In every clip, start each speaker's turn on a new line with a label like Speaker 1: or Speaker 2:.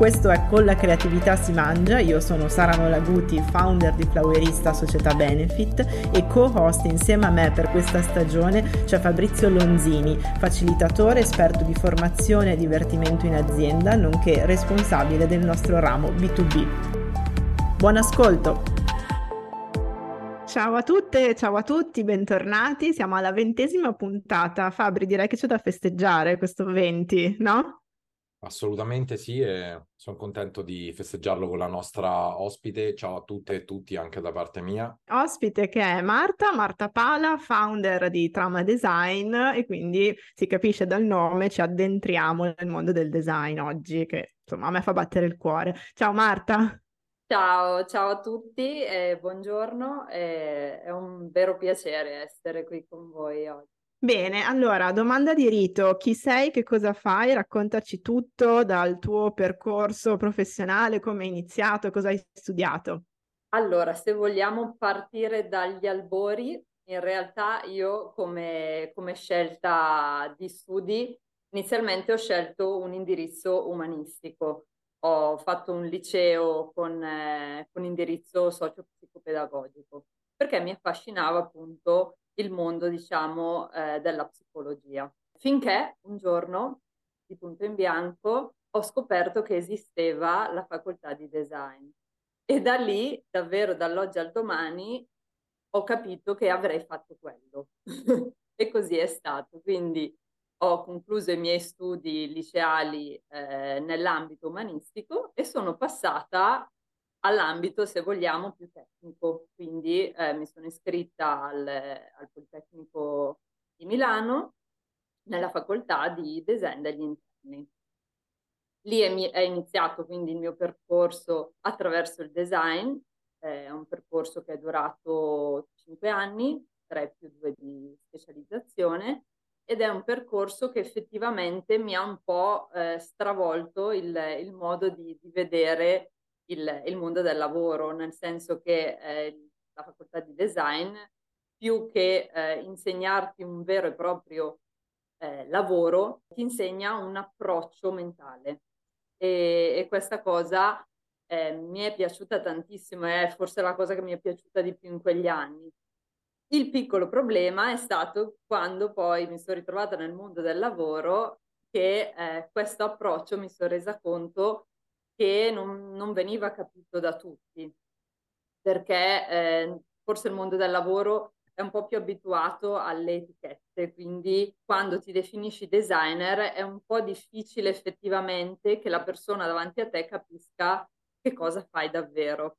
Speaker 1: Questo è Con la creatività si mangia, io sono Sara Nolaguti, founder di Flowerista Società Benefit e co-host insieme a me per questa stagione c'è Fabrizio Lonzini, facilitatore, esperto di formazione e divertimento in azienda, nonché responsabile del nostro ramo B2B. Buon ascolto! Ciao a tutte, ciao a tutti, bentornati. Siamo alla ventesima puntata. Fabri, direi che c'è da festeggiare questo 20, no?
Speaker 2: Assolutamente sì, e sono contento di festeggiarlo con la nostra ospite. Ciao a tutte e tutti anche da parte mia.
Speaker 1: Ospite che è Marta, Marta Pala, founder di Trauma Design e quindi si capisce dal nome, ci addentriamo nel mondo del design oggi che insomma a me fa battere il cuore. Ciao Marta.
Speaker 3: Ciao, ciao a tutti e buongiorno, è un vero piacere essere qui con voi oggi.
Speaker 1: Bene, allora, domanda di rito, chi sei, che cosa fai? Raccontaci tutto dal tuo percorso professionale, come hai iniziato, cosa hai studiato.
Speaker 3: Allora, se vogliamo partire dagli albori, in realtà io come, come scelta di studi, inizialmente ho scelto un indirizzo umanistico. Ho fatto un liceo con, eh, con indirizzo socio-psicopedagogico perché mi affascinava appunto il mondo, diciamo, eh, della psicologia. Finché un giorno, di punto in bianco, ho scoperto che esisteva la facoltà di design. E da lì, davvero dall'oggi al domani, ho capito che avrei fatto quello. e così è stato. Quindi ho concluso i miei studi liceali eh, nell'ambito umanistico e sono passata all'ambito, se vogliamo, più tecnico. Quindi eh, mi sono iscritta al, al, Politecnico di Milano nella facoltà di design degli interni. Lì è, è iniziato quindi il mio percorso attraverso il design, è un percorso che è durato cinque anni, tre più due di specializzazione, ed è un percorso che effettivamente mi ha un po' eh, stravolto il, il modo di, di vedere il, il mondo del lavoro, nel senso che eh, la facoltà di design, più che eh, insegnarti un vero e proprio eh, lavoro, ti insegna un approccio mentale. E, e questa cosa eh, mi è piaciuta tantissimo, è forse la cosa che mi è piaciuta di più in quegli anni. Il piccolo problema è stato quando poi mi sono ritrovata nel mondo del lavoro che eh, questo approccio mi sono resa conto che non, non veniva capito da tutti, perché eh, forse il mondo del lavoro è un po' più abituato alle etichette, quindi quando ti definisci designer è un po' difficile effettivamente che la persona davanti a te capisca che cosa fai davvero.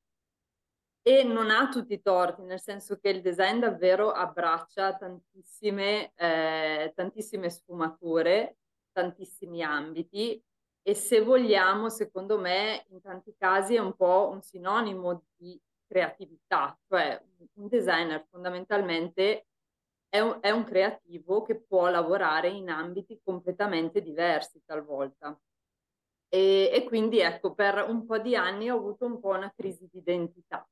Speaker 3: E non ha tutti i torti, nel senso che il design davvero abbraccia tantissime, eh, tantissime sfumature, tantissimi ambiti e se vogliamo, secondo me, in tanti casi è un po' un sinonimo di creatività, cioè un designer fondamentalmente è un, è un creativo che può lavorare in ambiti completamente diversi talvolta. E, e, quindi ecco, per un po' di anni ho avuto un po' una crisi di identità,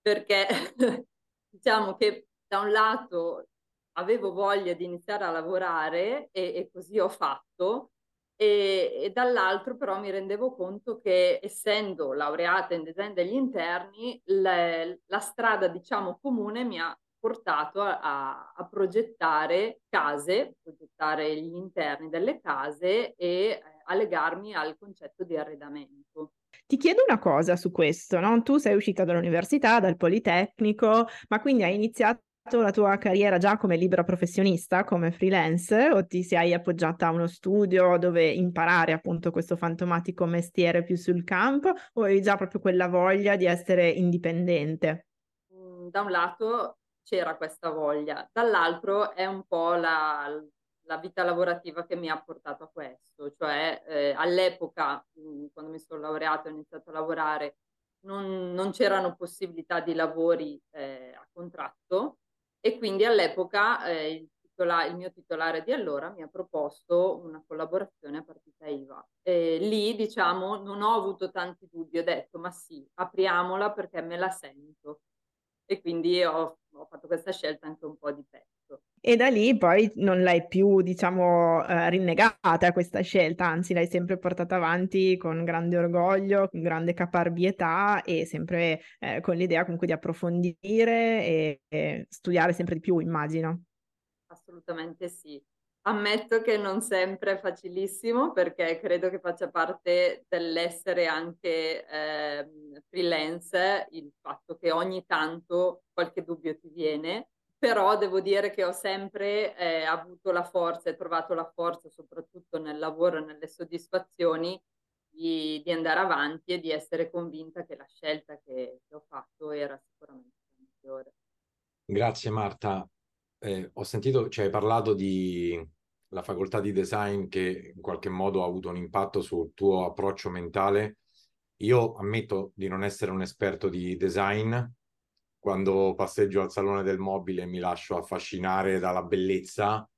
Speaker 3: perché diciamo che da un lato avevo voglia di iniziare a lavorare e, e così ho fatto, e, e, dall'altro però mi rendevo conto che essendo laureata in design degli interni, le, la strada diciamo comune mi ha portato a, a, progettare case, progettare gli interni delle case e eh, a legarmi al concetto di arredamento.
Speaker 1: Ti chiedo una cosa su questo, no? Tu sei uscita dall'università, dal Politecnico, ma quindi hai iniziato la tua carriera già come libera professionista, come freelance, o ti sei appoggiata a uno studio dove imparare appunto questo fantomatico mestiere più sul campo, o hai già proprio quella voglia di essere indipendente?
Speaker 3: Mm, da un lato c'era questa voglia, dall'altro è un po' la, la vita lavorativa che mi ha portato a questo, cioè eh, all'epoca, mm, quando mi sono laureata e ho iniziato a lavorare, non, non c'erano possibilità di lavori eh, a contratto e quindi all'epoca eh, il il mio titolare di allora mi ha proposto una collaborazione a partita IVA. E lì, diciamo, non ho avuto tanti dubbi, ho detto ma sì, apriamola perché me la sento. E quindi ho, ho fatto questa scelta anche un po' di petto.
Speaker 1: E da lì poi non l'hai più, diciamo, eh, rinnegata questa scelta, anzi l'hai sempre portata avanti con grande orgoglio, con grande caparbietà e sempre eh, con l'idea comunque di approfondire e, e studiare sempre di più, immagino.
Speaker 3: Assolutamente sì. Ammetto che non sempre è facilissimo perché credo che faccia parte dell'essere anche eh, freelance il fatto che ogni tanto qualche dubbio ti viene però devo dire che ho sempre eh, avuto la forza e trovato la forza, soprattutto nel lavoro e nelle soddisfazioni, di, di, andare avanti e di essere convinta che la scelta che, che ho fatto era sicuramente la migliore.
Speaker 2: Grazie Marta. Eh, ho sentito, cioè hai parlato di la facoltà di design che in qualche modo ha avuto un impatto sul tuo approccio mentale. Io ammetto di non essere un esperto di design, quando passeggio al salone del mobile mi lascio affascinare dalla bellezza,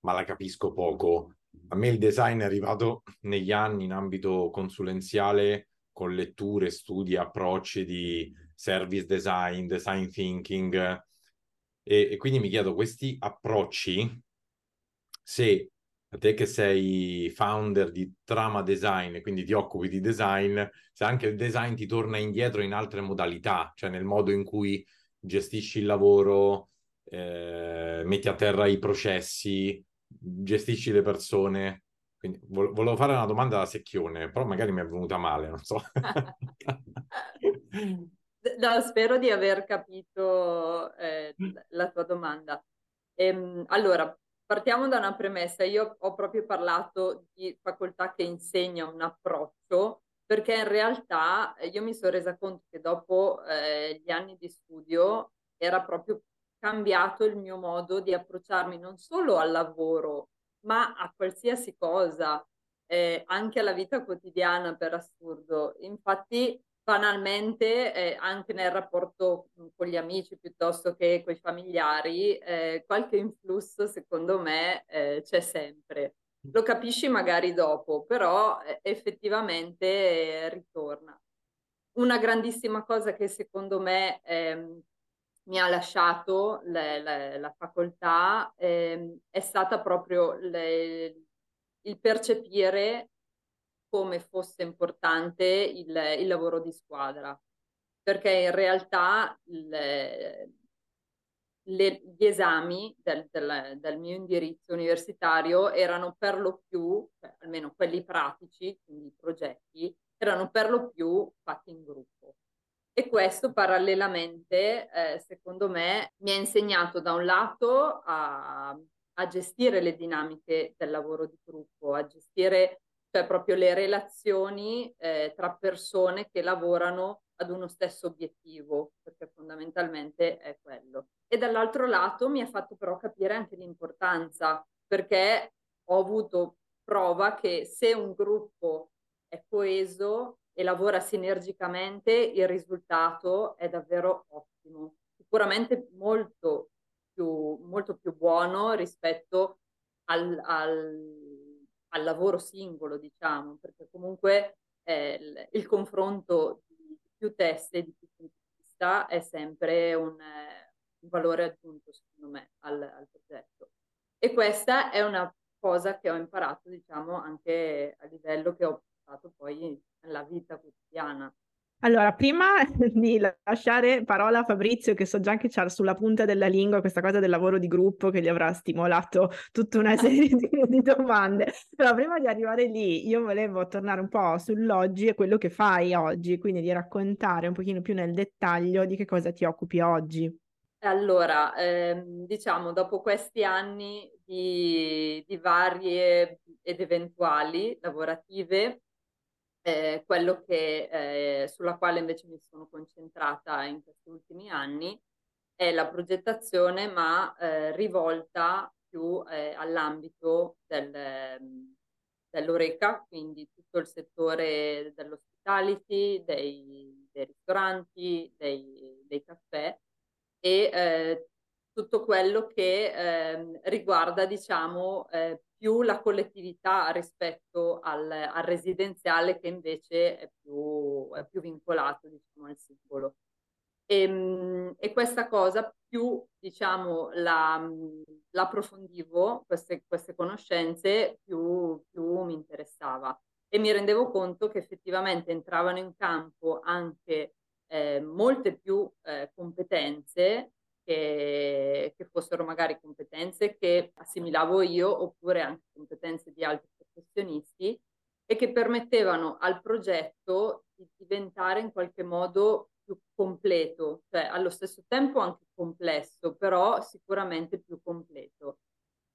Speaker 2: ma la capisco poco. A me il design è arrivato negli anni in ambito consulenziale con letture, studi, approcci di service design, design thinking e, e quindi mi chiedo questi approcci se a te che sei founder di Trama Design quindi ti occupi di design, se anche il design ti torna indietro in altre modalità, cioè nel modo in cui gestisci il lavoro, eh, metti a terra i processi, gestisci le persone. Quindi vo- volevo fare una domanda da secchione, però magari mi è venuta male, non so.
Speaker 3: no, spero di aver capito eh, la tua domanda. Ehm, allora, partiamo da una premessa. Io ho proprio parlato di facoltà che insegna un approccio, perché in realtà eh, io mi sono resa conto che dopo eh, gli anni di studio era proprio cambiato il mio modo di approcciarmi non solo al lavoro, ma a qualsiasi cosa, eh, anche alla vita quotidiana per assurdo. Infatti, banalmente, eh, anche nel rapporto con gli amici piuttosto che con i familiari, eh, qualche influsso secondo me eh, c'è sempre. Lo capisci magari dopo, però eh, effettivamente eh, ritorna. Una grandissima cosa che secondo me ehm, mi ha lasciato le, le, la facoltà ehm, è stata proprio le, il percepire come fosse importante il, il lavoro di squadra, perché in realtà le, le, gli esami del, del, del, mio indirizzo universitario erano per lo più, cioè, almeno quelli pratici, quindi i progetti, erano per lo più fatti in gruppo. E questo parallelamente, eh, secondo me, mi ha insegnato da un lato a, a gestire le dinamiche del lavoro di gruppo, a gestire cioè proprio le relazioni eh, tra persone che lavorano ad uno stesso obiettivo, perché fondamentalmente è quello. E dall'altro lato mi ha fatto però capire anche l'importanza, perché ho avuto prova che se un gruppo è coeso e lavora sinergicamente, il risultato è davvero ottimo. Sicuramente molto più, molto più buono rispetto al, al al lavoro singolo, diciamo, perché comunque eh, il, il, confronto di più teste, di più di vista è sempre un, eh, un valore aggiunto, secondo me, al, al, progetto. E questa è una cosa che ho imparato, diciamo, anche a livello che ho portato poi nella vita.
Speaker 1: Allora, prima di lasciare parola a Fabrizio, che so già che c'ha sulla punta della lingua questa cosa del lavoro di gruppo che gli avrà stimolato tutta una serie di, di domande, però prima di arrivare lì io volevo tornare un po' sull'oggi e quello che fai oggi, quindi di raccontare un pochino più nel dettaglio di che cosa ti occupi oggi.
Speaker 3: Allora, ehm, diciamo, dopo questi anni di, di varie ed eventuali lavorative, eh, quello che, eh, sulla quale invece mi sono concentrata in questi ultimi anni è la progettazione, ma eh, rivolta più eh, all'ambito del, ehm, dell'Oreca, quindi tutto il settore dell'hospitality, dei, dei ristoranti, dei, dei, caffè e eh, tutto quello che eh, riguarda, diciamo, eh, più la collettività rispetto al, al residenziale che invece è più, è più vincolato, diciamo, al singolo. E, ehm, e, questa cosa più diciamo la, l'approfondivo queste, queste conoscenze più, più, mi interessava e mi rendevo conto che effettivamente entravano in campo anche eh, molte più eh, competenze che, che, fossero magari competenze che assimilavo io oppure anche competenze di altri professionisti e che permettevano al progetto di diventare in qualche modo più completo, cioè allo stesso tempo anche complesso, però sicuramente più completo.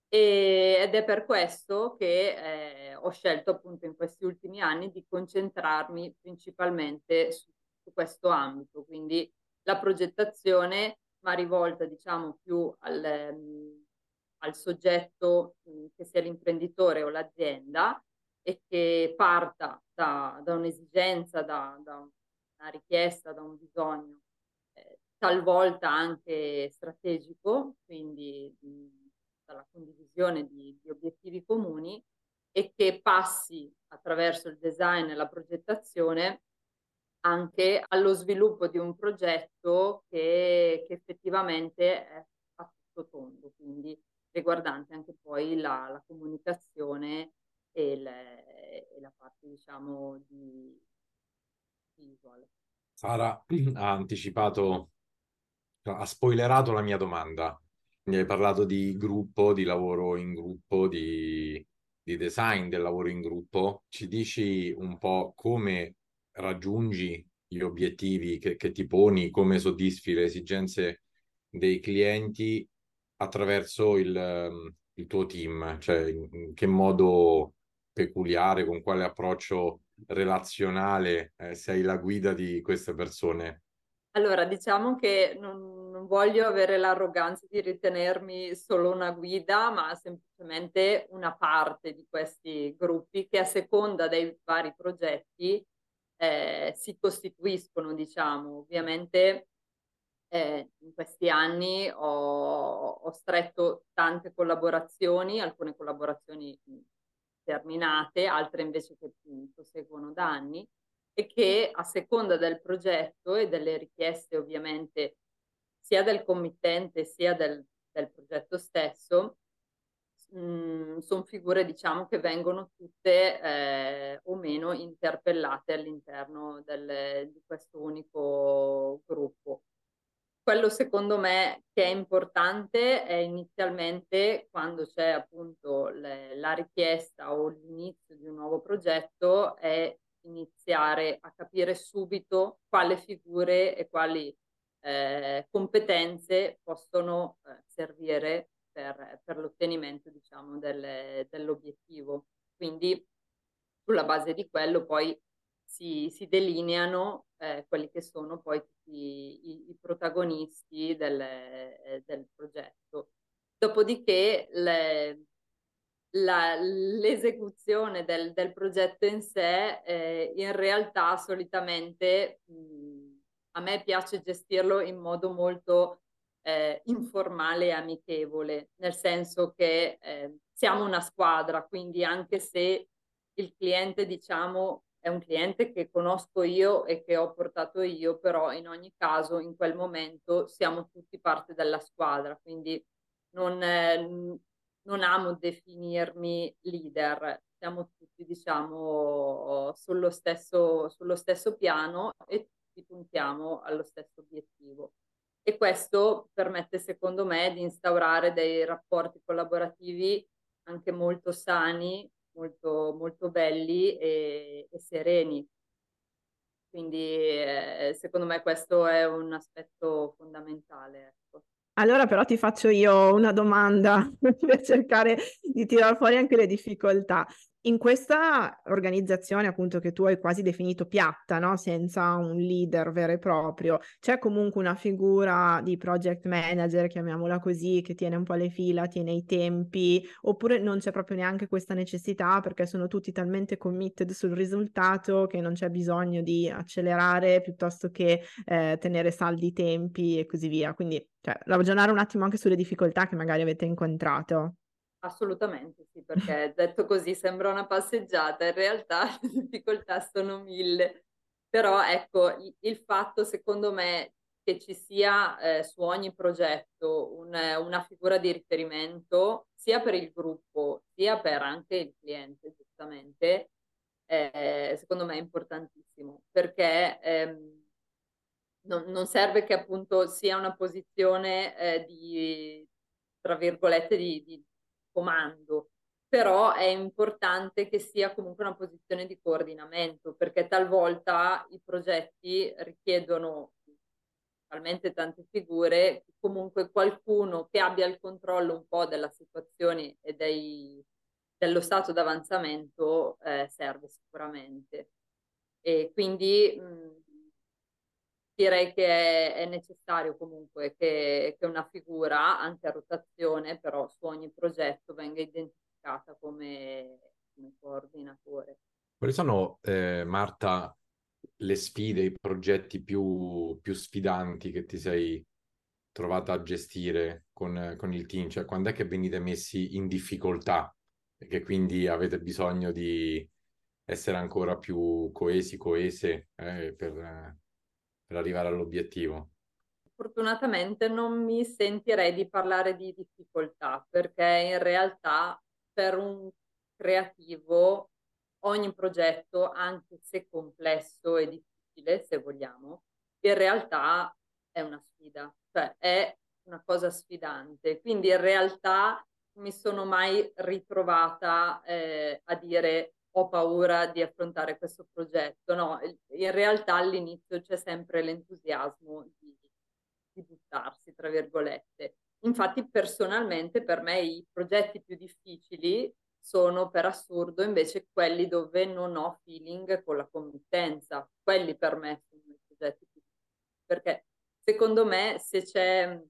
Speaker 3: Ed è per questo che eh, ho scelto appunto in questi ultimi anni di concentrarmi principalmente su, su questo ambito, quindi la progettazione ma rivolta diciamo più al, um, al soggetto che sia l'imprenditore o l'azienda e che parta da, da un'esigenza, da, da, una richiesta, da un bisogno, eh, talvolta anche strategico, quindi dalla condivisione di, di obiettivi comuni e che passi attraverso il design e la progettazione anche allo sviluppo di un progetto che, che effettivamente è a tutto tondo, quindi riguardante anche poi la, la comunicazione e, le, e, la parte diciamo di,
Speaker 2: visual. Sara ha anticipato, ha spoilerato la mia domanda. Mi hai parlato di gruppo, di lavoro in gruppo, di, di design del lavoro in gruppo. Ci dici un po' come raggiungi gli obiettivi che, che ti poni, come soddisfi le esigenze dei clienti attraverso il, il tuo team, cioè in, in che modo peculiare, con quale approccio relazionale eh, sei la guida di queste persone?
Speaker 3: Allora, diciamo che non, non, voglio avere l'arroganza di ritenermi solo una guida, ma semplicemente una parte di questi gruppi che a seconda dei vari progetti eh, si costituiscono, diciamo. Ovviamente eh, in questi anni ho, ho, stretto tante collaborazioni, alcune collaborazioni terminate, altre invece che proseguono da anni e che a seconda del progetto e delle richieste ovviamente sia del committente sia del, del progetto stesso, sono figure diciamo che vengono tutte eh, o meno interpellate all'interno del, di questo unico gruppo. Quello secondo me che è importante è inizialmente quando c'è appunto le, la richiesta o l'inizio di un nuovo progetto è iniziare a capire subito quale figure e quali eh, competenze possono eh, servire per, per l'ottenimento diciamo del, dell'obiettivo. Quindi sulla base di quello poi si, si delineano eh, quelli che sono poi tutti i, i protagonisti del, eh, del, progetto. Dopodiché le, la, l'esecuzione del, del, progetto in sé eh, in realtà solitamente mh, a me piace gestirlo in modo molto eh, informale e amichevole, nel senso che eh, siamo una squadra, quindi anche se il cliente diciamo è un cliente che conosco io e che ho portato io, però in ogni caso in quel momento siamo tutti parte della squadra, quindi non, eh, non amo definirmi leader, siamo tutti diciamo sullo stesso, sullo stesso piano e tutti puntiamo allo stesso obiettivo. E questo permette secondo me di instaurare dei rapporti collaborativi anche molto sani molto, molto belli e, e sereni. Quindi eh, secondo me questo è un aspetto fondamentale. Ecco.
Speaker 1: Allora però ti faccio io una domanda per cercare di tirare fuori anche le difficoltà. In questa organizzazione, appunto, che tu hai quasi definito piatta, no? senza un leader vero e proprio, c'è comunque una figura di project manager, chiamiamola così, che tiene un po' le fila, tiene i tempi, oppure non c'è proprio neanche questa necessità perché sono tutti talmente committed sul risultato che non c'è bisogno di accelerare piuttosto che eh, tenere saldi i tempi e così via. Quindi, cioè, ragionare un attimo anche sulle difficoltà che magari avete incontrato.
Speaker 3: Assolutamente sì, perché detto così sembra una passeggiata, in realtà le difficoltà sono mille. Però ecco, il, il fatto secondo me che ci sia eh, su ogni progetto un, una figura di riferimento sia per il gruppo sia per anche il cliente, giustamente, eh, secondo me è importantissimo perché ehm, non, non, serve che appunto sia una posizione eh, di, tra virgolette, di, di comando, però è importante che sia comunque una posizione di coordinamento, perché talvolta i progetti richiedono talmente tante figure, comunque qualcuno che abbia il controllo un po' della situazione e dei, dello stato d'avanzamento eh, serve sicuramente. E quindi mh, direi che è, è necessario comunque che, che, una figura, anche a rotazione, però su ogni progetto venga identificata come, come coordinatore.
Speaker 2: Quali sono, eh, Marta, le sfide, i progetti più, più, sfidanti che ti sei trovata a gestire con, con il team? Cioè, quando è che venite messi in difficoltà e che quindi avete bisogno di essere ancora più coesi, coese eh, per per arrivare all'obiettivo?
Speaker 3: Fortunatamente non mi sentirei di parlare di difficoltà perché in realtà per un creativo ogni progetto, anche se complesso e difficile, se vogliamo, in realtà è una sfida, cioè è una cosa sfidante. Quindi in realtà mi sono mai ritrovata eh, a dire ho paura di affrontare questo progetto. No, in realtà all'inizio c'è sempre l'entusiasmo di, di buttarsi, tra virgolette. Infatti personalmente per me i progetti più difficili sono per assurdo invece quelli dove non ho feeling con la committenza. Quelli per me sono i progetti più difficili. Perché secondo me se c'è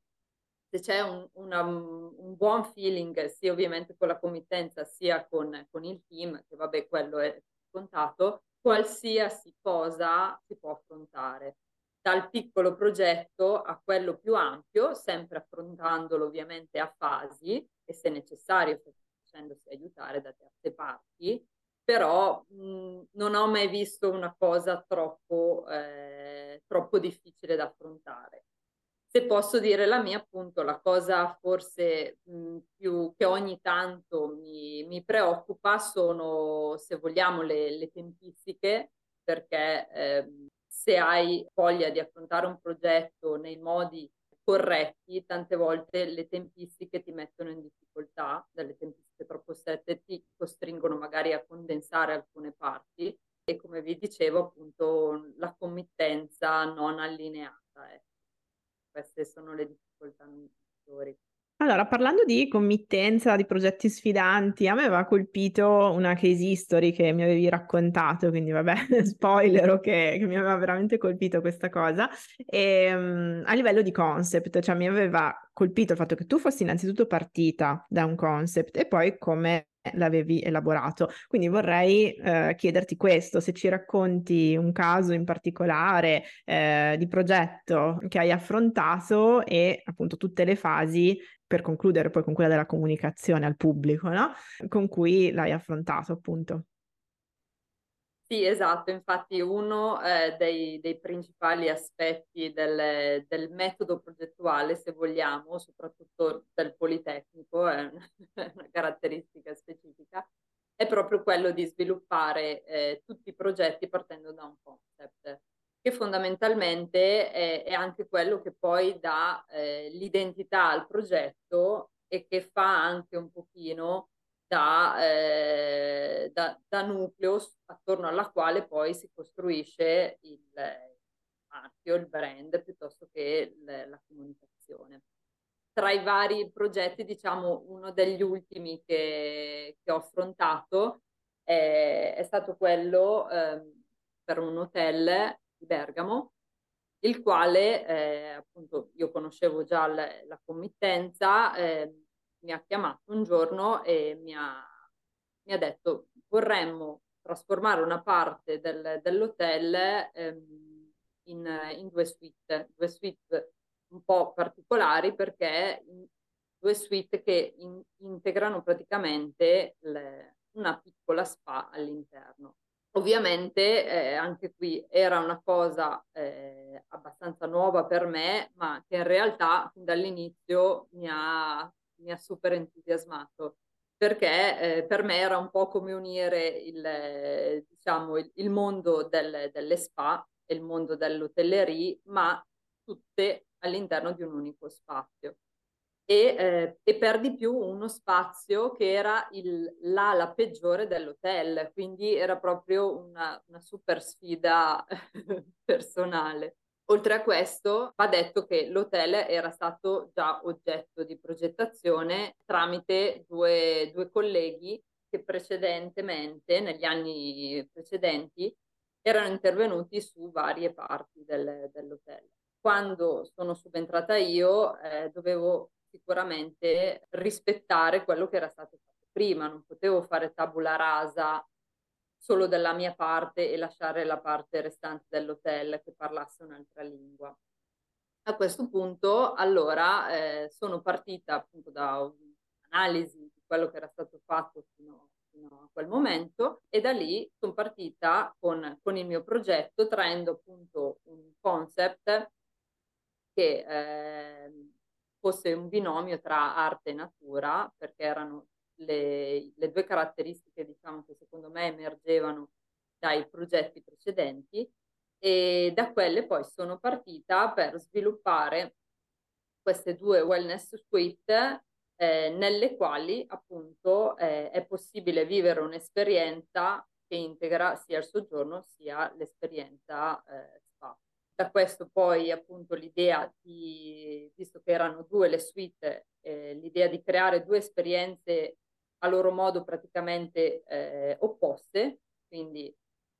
Speaker 3: se c'è un, una, un, buon feeling sia ovviamente con la committenza sia con, con il team, che vabbè quello è scontato, qualsiasi cosa si può affrontare. Dal piccolo progetto a quello più ampio, sempre affrontandolo ovviamente a fasi e se necessario facendosi aiutare da terze parti, però mh, non ho mai visto una cosa troppo, eh, troppo difficile da affrontare se posso dire la mia, appunto, la cosa forse mh, più che ogni tanto mi, mi, preoccupa sono, se vogliamo, le, le tempistiche, perché eh, se hai voglia di affrontare un progetto nei modi corretti, tante volte le tempistiche ti mettono in difficoltà, delle tempistiche troppo strette ti costringono magari a condensare alcune parti e come vi dicevo appunto la committenza non allineata. Ecco queste sono le difficoltà migliori.
Speaker 1: Allora, parlando di committenza, di progetti sfidanti, a me aveva colpito una case history che mi avevi raccontato, quindi vabbè, spoiler, che, che mi aveva veramente colpito questa cosa, e, um, a livello di concept, cioè mi aveva colpito il fatto che tu fossi innanzitutto partita da un concept e poi come l'avevi elaborato. Quindi vorrei eh, chiederti questo, se ci racconti un caso in particolare eh, di progetto che hai affrontato e appunto tutte le fasi per concludere poi con quella della comunicazione al pubblico, no? Con cui l'hai affrontato appunto.
Speaker 3: Sì, esatto, infatti uno eh, dei, dei, principali aspetti del, del, metodo progettuale, se vogliamo, soprattutto del Politecnico, è una, una caratteristica specifica, è proprio quello di sviluppare eh, tutti i progetti partendo da un concept, che fondamentalmente è, è anche quello che poi dà eh, l'identità al progetto e che fa anche un pochino da, eh, da, da, nucleo attorno alla quale poi si costruisce il, marchio, il brand, piuttosto che le, la comunicazione. Tra i vari progetti, diciamo, uno degli ultimi che, che ho affrontato è, è stato quello eh, per un hotel di Bergamo, il quale eh, appunto io conoscevo già la, la committenza, eh, mi ha chiamato un giorno e mi ha, mi ha detto vorremmo trasformare una parte del, dell'hotel ehm, in, in, due suite, due suite un po' particolari perché due suite che in, integrano praticamente le, una piccola spa all'interno. Ovviamente eh, anche qui era una cosa eh, abbastanza nuova per me, ma che in realtà fin dall'inizio mi ha, mi ha super entusiasmato perché eh, per me era un po' come unire il, diciamo, il, il mondo del, delle spa e il mondo dell'hotellerie, ma tutte all'interno di un unico spazio. E, eh, e, per di più uno spazio che era il, l'ala peggiore dell'hotel, quindi era proprio una, una super sfida personale. Oltre a questo, va detto che l'hotel era stato già oggetto di progettazione tramite due, due colleghi che precedentemente, negli anni precedenti, erano intervenuti su varie parti del, dell'hotel. Quando sono subentrata io, eh, dovevo sicuramente rispettare quello che era stato fatto prima, non potevo fare tabula rasa solo della mia parte e lasciare la parte restante dell'hotel che parlasse un'altra lingua. A questo punto, allora, eh, sono partita appunto da un'analisi di quello che era stato fatto fino, fino a quel momento e da lì sono partita con, con, il mio progetto traendo appunto un concept che eh, fosse un binomio tra arte e natura perché erano le, le due caratteristiche diciamo, che secondo me emergevano dai progetti precedenti e da quelle poi sono partita per sviluppare queste due wellness suite eh, nelle quali appunto eh, è possibile vivere un'esperienza che integra sia il soggiorno sia l'esperienza eh, spa. Da questo poi appunto l'idea di, visto che erano due le suite, eh, l'idea di creare due esperienze a loro modo praticamente eh, opposte, quindi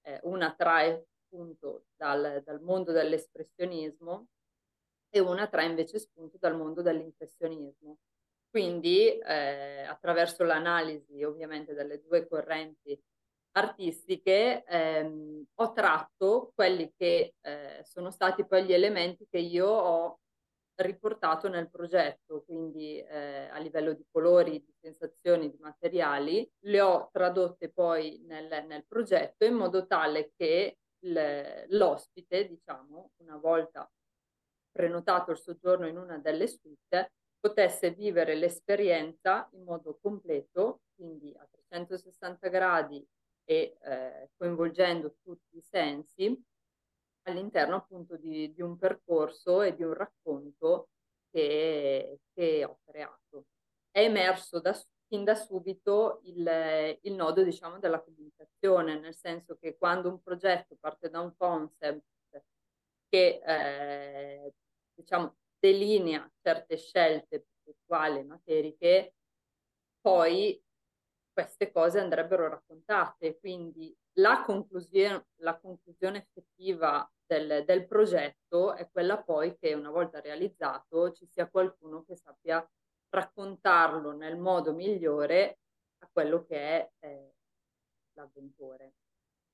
Speaker 3: eh, una trae spunto dal, dal mondo dell'espressionismo e una trae invece spunto dal mondo dell'impressionismo. Quindi eh, attraverso l'analisi ovviamente delle due correnti artistiche ehm, ho tratto quelli che eh, sono stati poi gli elementi che io ho riportato nel progetto, quindi eh, a livello di colori, di sensazioni, di materiali, le ho tradotte poi nel, nel progetto in modo tale che l'ospite, diciamo, una volta prenotato il soggiorno in una delle suite, potesse vivere l'esperienza in modo completo, quindi a 360 gradi e eh, coinvolgendo tutti i sensi, all'interno appunto di, di, un percorso e di un racconto che, che ho creato. È emerso da, fin da subito il, il nodo diciamo della comunicazione, nel senso che quando un progetto parte da un concept che eh, diciamo delinea certe scelte progettuali e materiche, poi queste cose andrebbero raccontate, quindi la conclusione, la conclusione effettiva del, del, progetto è quella poi che una volta realizzato ci sia qualcuno che sappia raccontarlo nel modo migliore a quello che è eh, l'avventore.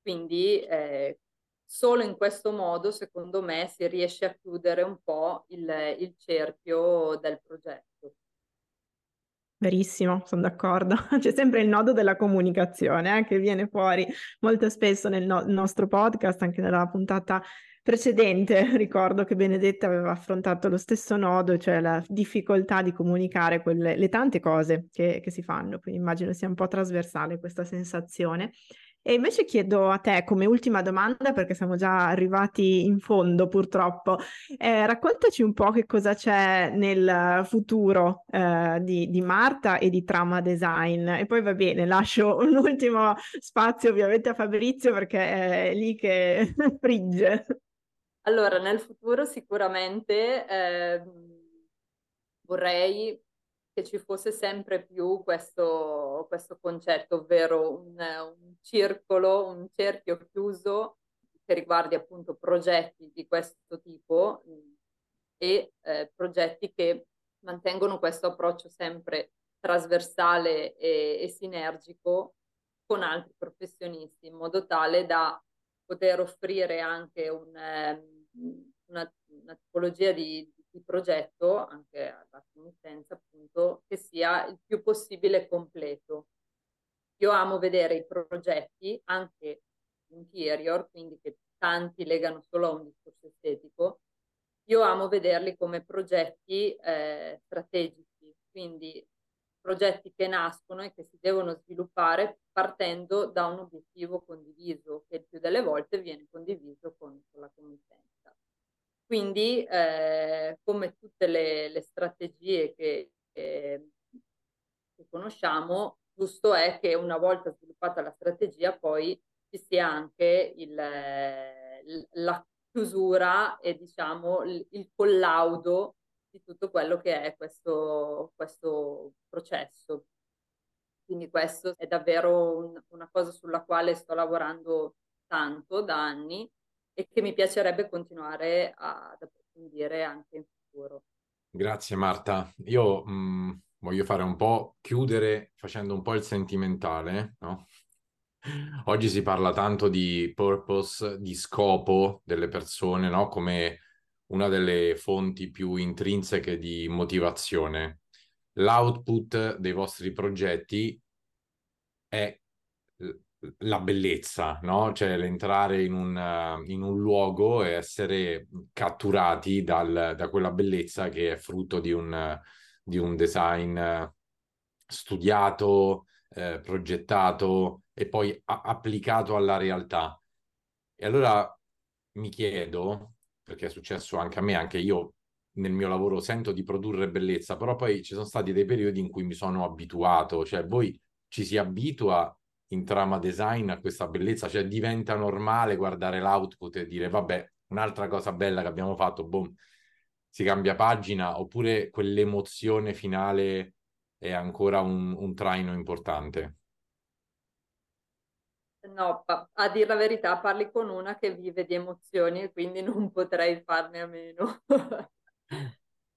Speaker 3: Quindi eh, solo in questo modo, secondo me, si riesce a chiudere un po' il, il cerchio del progetto.
Speaker 1: Verissimo, sono d'accordo. C'è sempre il nodo della comunicazione eh, che viene fuori molto spesso nel no- nostro podcast, anche nella puntata precedente. Ricordo che Benedetta aveva affrontato lo stesso nodo, cioè la difficoltà di comunicare quelle, le tante cose che, che si fanno. Quindi immagino sia un po' trasversale questa sensazione. E invece chiedo a te come ultima domanda, perché siamo già arrivati in fondo purtroppo, eh, raccontaci un po' che cosa c'è nel futuro eh, di, di, Marta e di Trama Design. E poi va bene, lascio un ultimo spazio ovviamente a Fabrizio perché è lì che frigge.
Speaker 3: Allora, nel futuro sicuramente eh, vorrei che ci fosse sempre più questo, questo concetto, ovvero un, un circolo, un cerchio chiuso che riguardi appunto progetti di questo tipo e eh, progetti che mantengono questo approccio sempre trasversale e, e sinergico con altri professionisti in modo tale da poter offrire anche un, eh, una, una, tipologia di, di, progetto anche alla committenza appunto che sia il più possibile completo. Io amo vedere i progetti anche interior, quindi che tanti legano solo a un discorso estetico, io amo vederli come progetti eh, strategici, quindi progetti che nascono e che si devono sviluppare partendo da un obiettivo condiviso, che il più delle volte viene condiviso con, con la committenza. Quindi, eh, come tutte le, le strategie che, che, che conosciamo, giusto è che una volta sviluppata la strategia poi ci sia anche il, la chiusura e diciamo il, il collaudo di tutto quello che è questo, questo processo. Quindi questo è davvero un, una cosa sulla quale sto lavorando tanto da anni e che mi piacerebbe continuare ad approfondire anche in futuro.
Speaker 2: Grazie Marta. Io mh, mm, voglio fare un po', chiudere facendo un po' il sentimentale, no? Oggi si parla tanto di purpose, di scopo delle persone, no? Come una delle fonti più intrinseche di motivazione. L'output dei vostri progetti è la bellezza, no? Cioè l'entrare in un, in un luogo e essere catturati dal, da quella bellezza che è frutto di un, di un design studiato, eh, progettato e poi a- applicato alla realtà. E allora mi chiedo, perché è successo anche a me, anche io nel mio lavoro sento di produrre bellezza, però poi ci sono stati dei periodi in cui mi sono abituato, cioè voi ci si abitua in trama design a questa bellezza, cioè diventa normale guardare l'output e dire vabbè, un'altra cosa bella che abbiamo fatto, boom, si cambia pagina, oppure quell'emozione finale è ancora un, un traino importante?
Speaker 3: No, a dire la verità, parli con una che vive di emozioni e quindi non potrei farne a meno.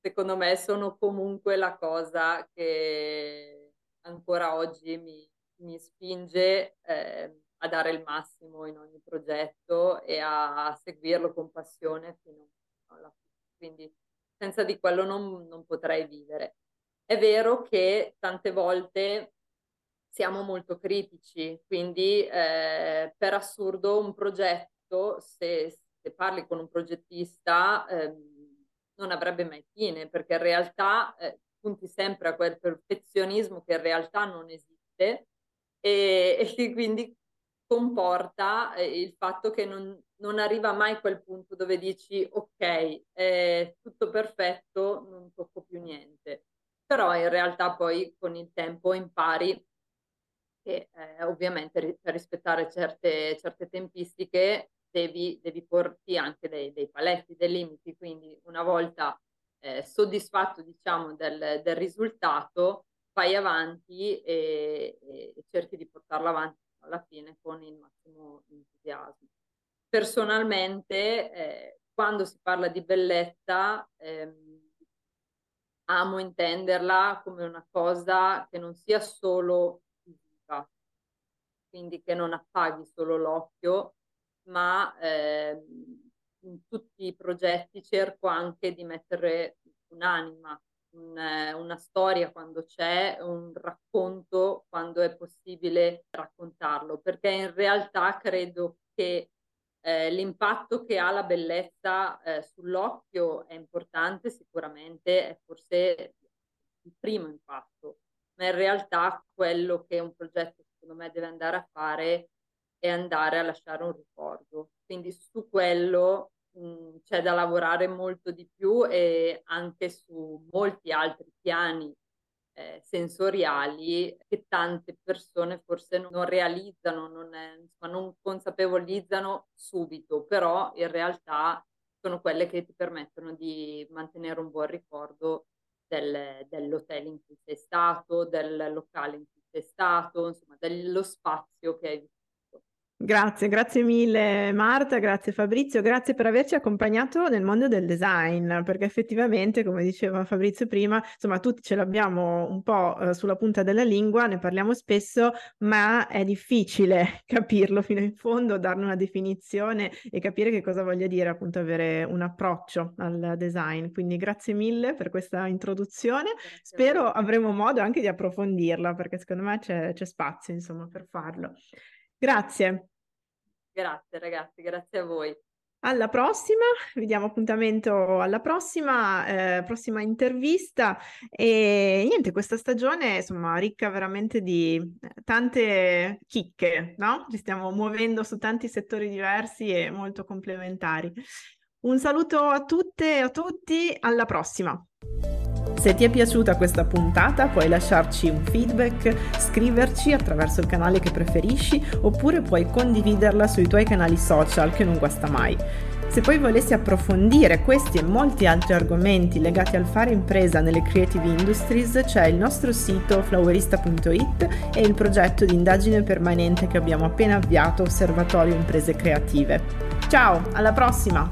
Speaker 3: Secondo me sono comunque la cosa che ancora oggi mi, mi spinge eh, a dare il massimo in ogni progetto e a seguirlo con passione fino alla fine. Quindi senza di quello non, non potrei vivere. È vero che tante volte siamo molto critici, quindi eh, per assurdo un progetto, se, se parli con un progettista, eh, non avrebbe mai fine, perché in realtà eh, punti sempre a quel perfezionismo che in realtà non esiste e, e che quindi comporta eh, il fatto che non, non, arriva mai quel punto dove dici ok, è tutto perfetto, non tocco più niente però in realtà poi con il tempo impari che eh, ovviamente per rispettare certe, certe tempistiche devi, devi, porti anche dei, dei, paletti, dei limiti, quindi una volta eh, soddisfatto diciamo del, del, risultato vai avanti e, e, cerchi di portarlo avanti alla fine con il massimo entusiasmo. Personalmente eh, quando si parla di bellezza ehm, amo intenderla come una cosa che non sia solo fisica, quindi che non appaghi solo l'occhio, ma eh, in tutti i progetti cerco anche di mettere un'anima, un, una storia quando c'è, un racconto quando è possibile raccontarlo, perché in realtà credo che eh, l'impatto che ha la bellezza eh, sull'occhio è importante sicuramente, è forse il primo impatto, ma in realtà quello che un progetto secondo me deve andare a fare è andare a lasciare un ricordo. Quindi su quello c'è da lavorare molto di più e anche su molti altri piani eh, sensoriali che tante persone forse non realizzano, non, è, insomma, non consapevolizzano subito, però in realtà sono quelle che ti permettono di mantenere un buon ricordo del, dell'hotel in cui sei stato, del locale in cui sei stato, insomma, dello spazio che hai vissuto.
Speaker 1: Grazie, grazie mille Marta, grazie Fabrizio, grazie per averci accompagnato nel mondo del design, perché effettivamente, come diceva Fabrizio prima, insomma, tutti ce l'abbiamo un po' eh, sulla punta della lingua, ne parliamo spesso, ma è difficile capirlo fino in fondo, darne una definizione e capire che cosa voglia dire appunto avere un approccio al design. Quindi grazie mille per questa introduzione. Grazie Spero avremo modo anche di approfondirla, perché secondo me c'è, c'è spazio, insomma, per farlo. Grazie.
Speaker 3: Grazie ragazzi, grazie a voi.
Speaker 1: Alla prossima, vi diamo appuntamento alla prossima, eh, prossima intervista e niente, questa stagione insomma ricca veramente di eh, tante chicche, no? Ci stiamo muovendo su tanti settori diversi e molto complementari. Un saluto a tutte e a tutti, alla prossima! Se ti è piaciuta questa puntata puoi lasciarci un feedback, scriverci attraverso il canale che preferisci oppure puoi condividerla sui tuoi canali social che non guasta mai. Se poi volessi approfondire questi e molti altri argomenti legati al fare impresa nelle creative industries c'è il nostro sito flowerista.it e il progetto di indagine permanente che abbiamo appena avviato Osservatorio Imprese Creative. Ciao, alla prossima!